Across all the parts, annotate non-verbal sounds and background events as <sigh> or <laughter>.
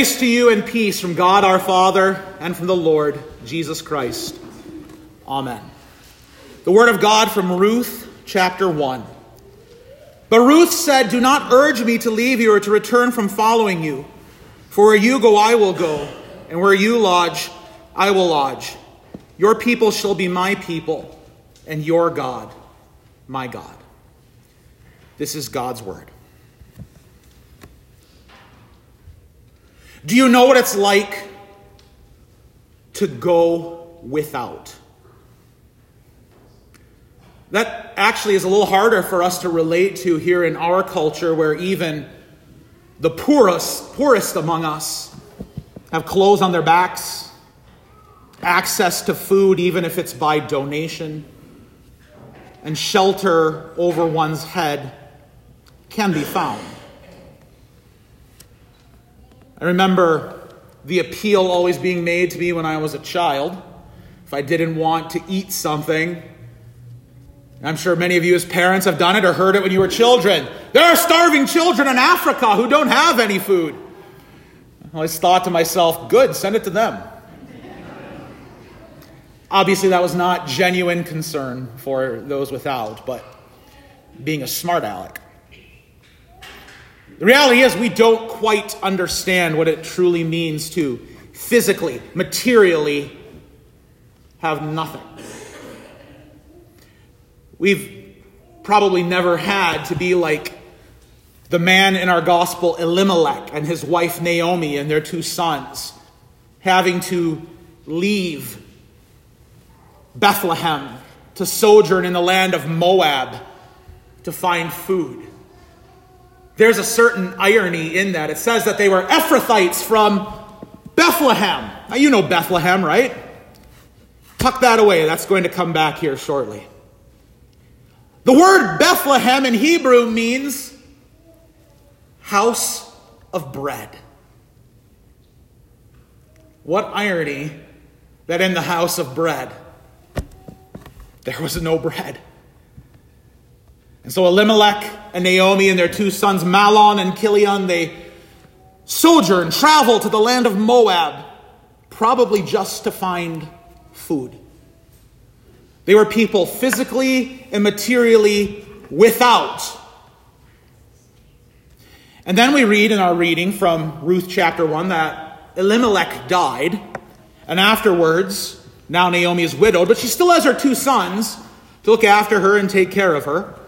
Grace to you and peace from God our Father and from the Lord Jesus Christ. Amen. The word of God from Ruth chapter 1. But Ruth said, Do not urge me to leave you or to return from following you. For where you go, I will go, and where you lodge, I will lodge. Your people shall be my people, and your God, my God. This is God's word. Do you know what it's like to go without? That actually is a little harder for us to relate to here in our culture where even the poorest, poorest among us have clothes on their backs, access to food, even if it's by donation, and shelter over one's head can be found. I remember the appeal always being made to me when I was a child. If I didn't want to eat something, I'm sure many of you as parents have done it or heard it when you were children. There are starving children in Africa who don't have any food. I always thought to myself, good, send it to them. Obviously, that was not genuine concern for those without, but being a smart aleck. The reality is, we don't quite understand what it truly means to physically, materially have nothing. We've probably never had to be like the man in our gospel, Elimelech, and his wife Naomi and their two sons, having to leave Bethlehem to sojourn in the land of Moab to find food there's a certain irony in that. It says that they were Ephrathites from Bethlehem. Now, you know Bethlehem, right? Tuck that away. That's going to come back here shortly. The word Bethlehem in Hebrew means house of bread. What irony that in the house of bread there was no bread. And so Elimelech and Naomi and their two sons, Mahlon and Chilion, they sojourn, travel to the land of Moab, probably just to find food. They were people physically and materially without. And then we read in our reading from Ruth chapter 1 that Elimelech died, and afterwards, now Naomi is widowed, but she still has her two sons to look after her and take care of her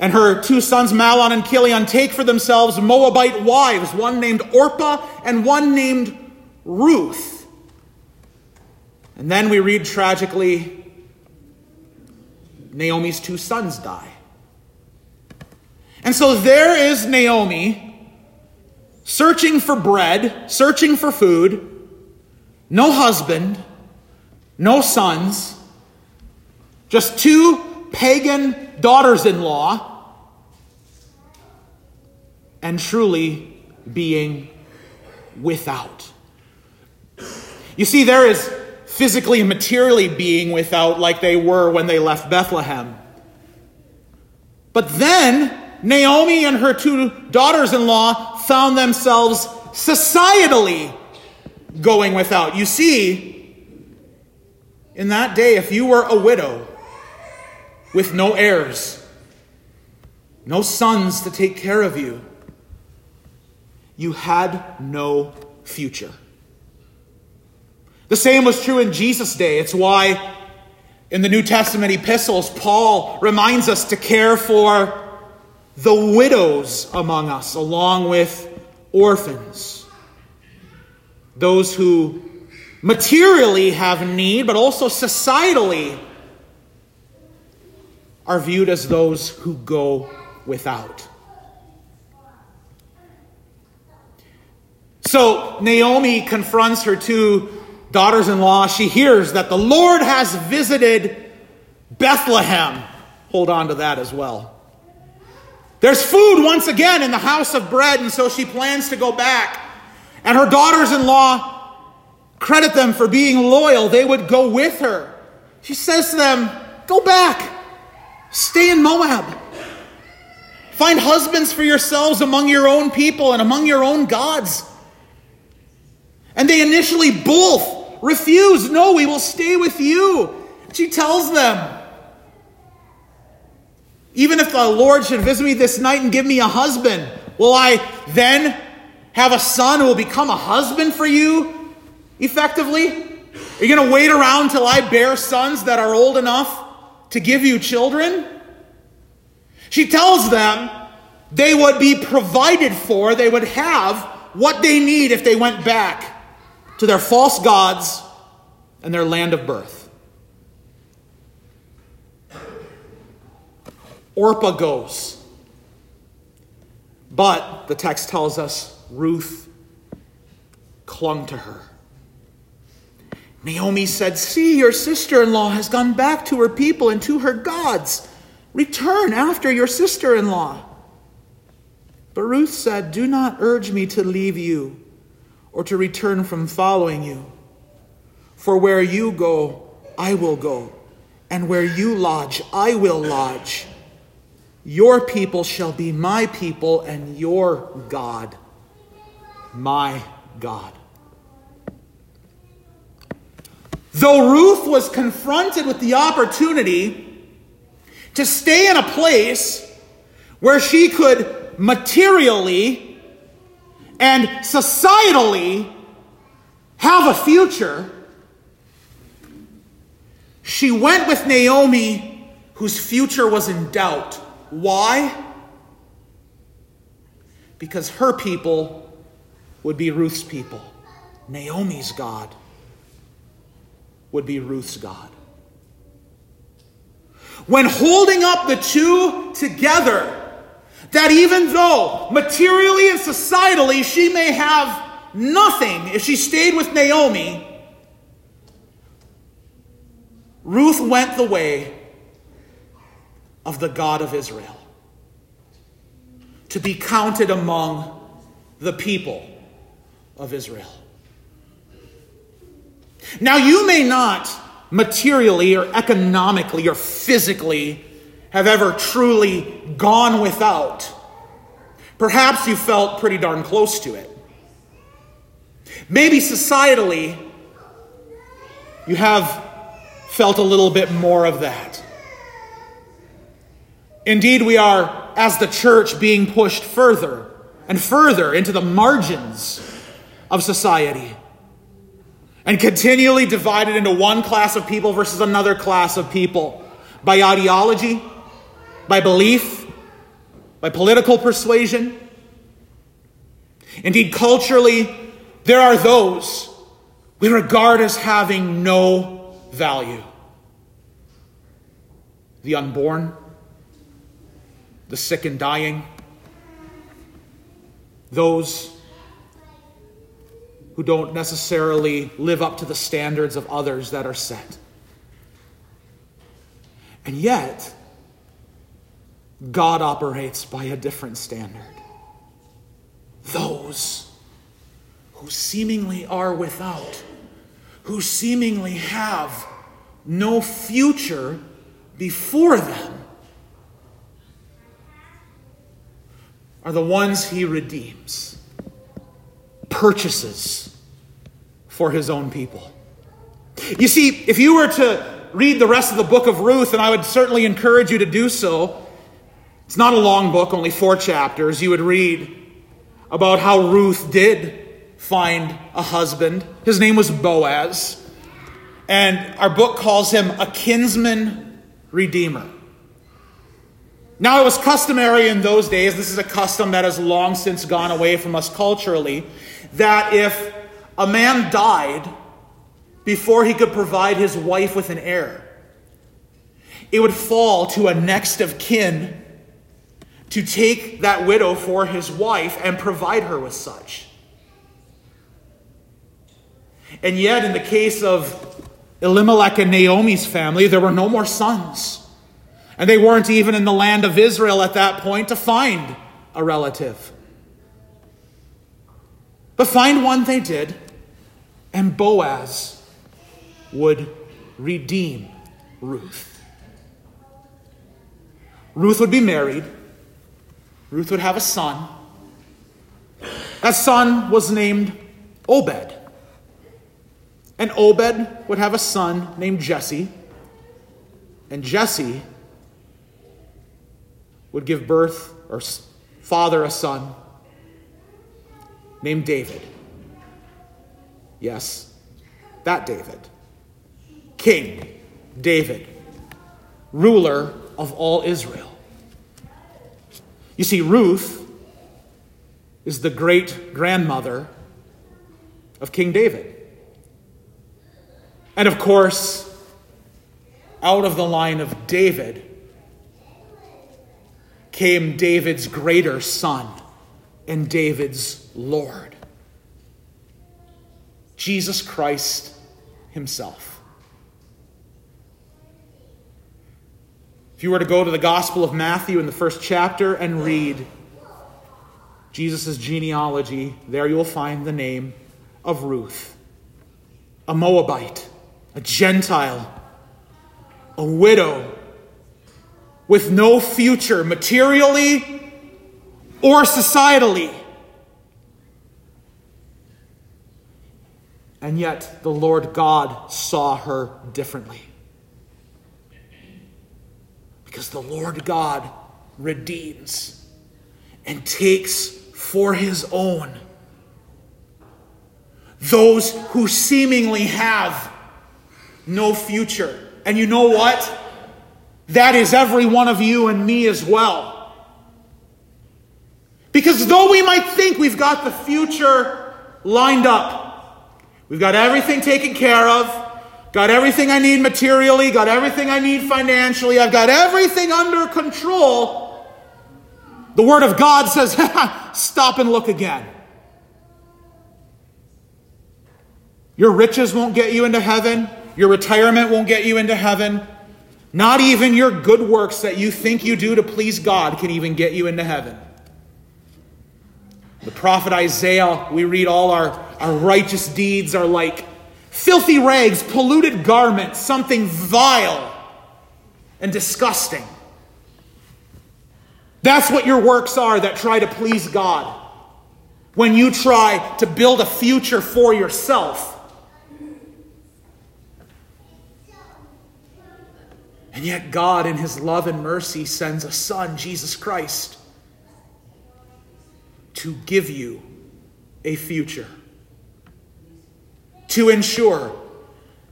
and her two sons, Mahlon and Chilion, take for themselves Moabite wives, one named Orpah and one named Ruth. And then we read tragically Naomi's two sons die. And so there is Naomi searching for bread, searching for food, no husband, no sons, just two pagan daughters in law and truly being without. You see, there is physically and materially being without like they were when they left Bethlehem. But then Naomi and her two daughters in law found themselves societally going without. You see, in that day, if you were a widow with no heirs, no sons to take care of you, you had no future. The same was true in Jesus' day. It's why in the New Testament epistles, Paul reminds us to care for the widows among us, along with orphans. Those who materially have need, but also societally are viewed as those who go without. So Naomi confronts her two daughters in law. She hears that the Lord has visited Bethlehem. Hold on to that as well. There's food once again in the house of bread, and so she plans to go back. And her daughters in law credit them for being loyal. They would go with her. She says to them, Go back, stay in Moab. Find husbands for yourselves among your own people and among your own gods. And they initially both refuse. No, we will stay with you. She tells them, even if the Lord should visit me this night and give me a husband, will I then have a son who will become a husband for you effectively? Are you going to wait around till I bear sons that are old enough to give you children? She tells them they would be provided for, they would have what they need if they went back to their false gods and their land of birth. Orpah goes. But the text tells us Ruth clung to her. Naomi said, See, your sister in law has gone back to her people and to her gods. Return after your sister in law. But Ruth said, Do not urge me to leave you or to return from following you. For where you go, I will go, and where you lodge, I will lodge. Your people shall be my people, and your God, my God. Though Ruth was confronted with the opportunity to stay in a place where she could materially and societally have a future, she went with Naomi, whose future was in doubt. Why? Because her people would be Ruth's people. Naomi's God would be Ruth's God. When holding up the two together, that even though materially and societally she may have nothing if she stayed with Naomi, Ruth went the way of the God of Israel to be counted among the people of Israel. Now, you may not materially or economically or physically have ever truly gone without. Perhaps you felt pretty darn close to it. Maybe societally, you have felt a little bit more of that. Indeed, we are, as the church, being pushed further and further into the margins of society and continually divided into one class of people versus another class of people by ideology, by belief, by political persuasion. Indeed, culturally, there are those we regard as having no value the unborn, the sick and dying, those who don't necessarily live up to the standards of others that are set. And yet, God operates by a different standard. Those who seemingly are without, who seemingly have no future before them, are the ones he redeems, purchases for his own people. You see, if you were to read the rest of the book of Ruth, and I would certainly encourage you to do so, it's not a long book, only four chapters. You would read about how Ruth did find a husband. His name was Boaz. And our book calls him a kinsman redeemer. Now, it was customary in those days, this is a custom that has long since gone away from us culturally, that if a man died before he could provide his wife with an heir. It would fall to a next of kin to take that widow for his wife and provide her with such. And yet, in the case of Elimelech and Naomi's family, there were no more sons. And they weren't even in the land of Israel at that point to find a relative. But find one they did and Boaz would redeem Ruth. Ruth would be married, Ruth would have a son. That son was named Obed. And Obed would have a son named Jesse. And Jesse would give birth or father a son named David. Yes, that David. King David, ruler of all Israel. You see, Ruth is the great grandmother of King David. And of course, out of the line of David came David's greater son and David's Lord, Jesus Christ Himself. If you were to go to the Gospel of Matthew in the first chapter and read Jesus' genealogy, there you will find the name of Ruth, a Moabite, a Gentile, a widow with no future materially or societally. And yet the Lord God saw her differently. Because the Lord God redeems and takes for his own those who seemingly have no future. And you know what? That is every one of you and me as well. Because though we might think we've got the future lined up, we've got everything taken care of, got everything I need materially, got everything I need financially, I've got everything under control, the Word of God says, <laughs> stop and look again. Your riches won't get you into heaven. Your retirement won't get you into heaven. Not even your good works that you think you do to please God can even get you into heaven. The prophet Isaiah, we read all our, our righteous deeds are like filthy rags, polluted garments, something vile and disgusting. That's what your works are that try to please God. When you try to build a future for yourself And yet, God, in His love and mercy, sends a Son, Jesus Christ, to give you a future. To ensure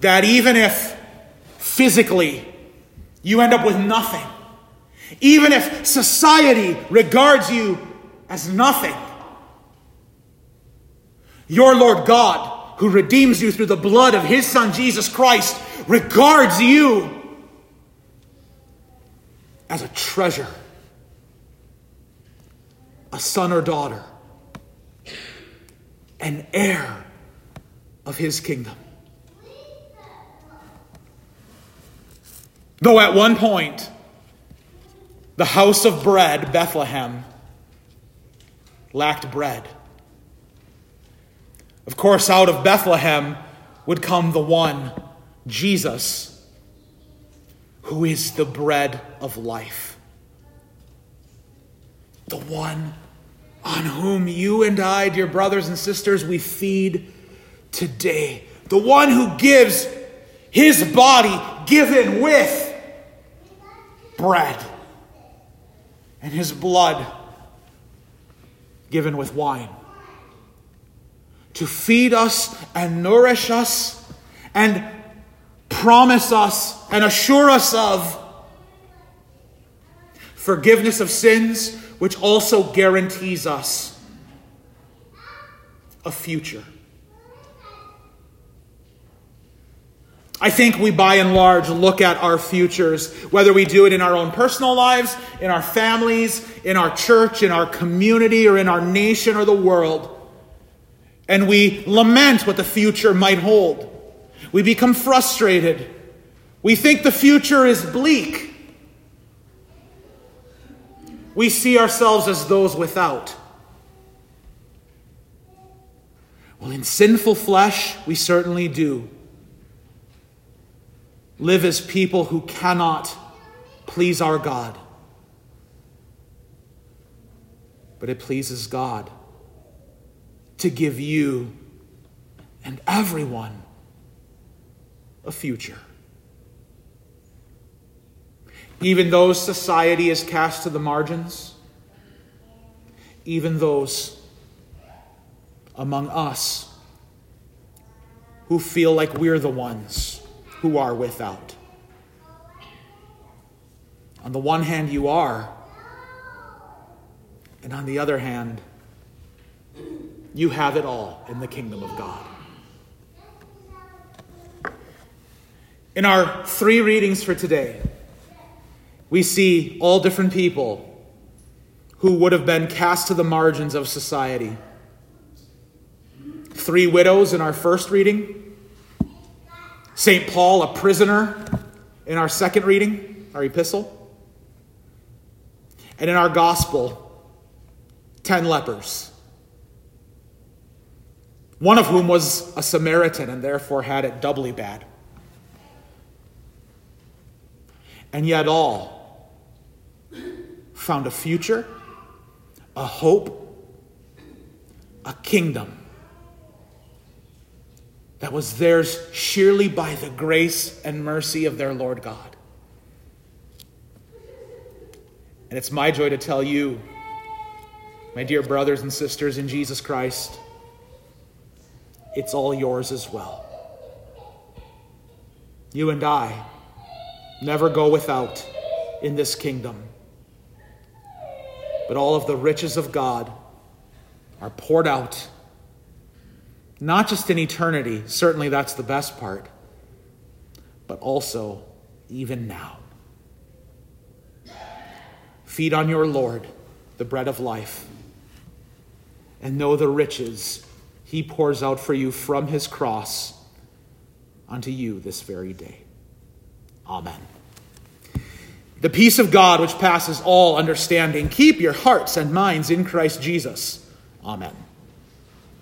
that even if physically you end up with nothing, even if society regards you as nothing, your Lord God, who redeems you through the blood of His Son Jesus Christ, regards you as a treasure, a son or daughter, an heir of his kingdom. Though at one point, the house of bread, Bethlehem, lacked bread. Of course, out of Bethlehem would come the one, Jesus who is the bread of life. The one on whom you and I, dear brothers and sisters, we feed today. The one who gives his body given with bread and his blood given with wine to feed us and nourish us and promise us and assure us of forgiveness of sins, which also guarantees us a future. I think we by and large look at our futures, whether we do it in our own personal lives, in our families, in our church, in our community, or in our nation or the world, and we lament what the future might hold. We become frustrated. We think the future is bleak. We see ourselves as those without. Well, in sinful flesh, we certainly do. Live as people who cannot please our God. but it pleases God to give you and everyone a future. Even those society is cast to the margins, even those among us who feel like we're the ones who are without. On the one hand, you are, and on the other hand, you have it all in the kingdom of God. In our three readings for today, we see all different people who would have been cast to the margins of society. Three widows in our first reading, St. Paul, a prisoner, in our second reading, our epistle, and in our gospel, ten lepers, one of whom was a Samaritan and therefore had it doubly bad. And yet, all found a future, a hope, a kingdom that was theirs sheerly by the grace and mercy of their Lord God. And it's my joy to tell you, my dear brothers and sisters in Jesus Christ, it's all yours as well. You and I never go without in this kingdom. But all of the riches of God are poured out, not just in eternity, certainly that's the best part, but also even now. Feed on your Lord, the bread of life, and know the riches he pours out for you from his cross unto you this very day. Amen. The peace of God, which passes all understanding, keep your hearts and minds in Christ Jesus. Amen.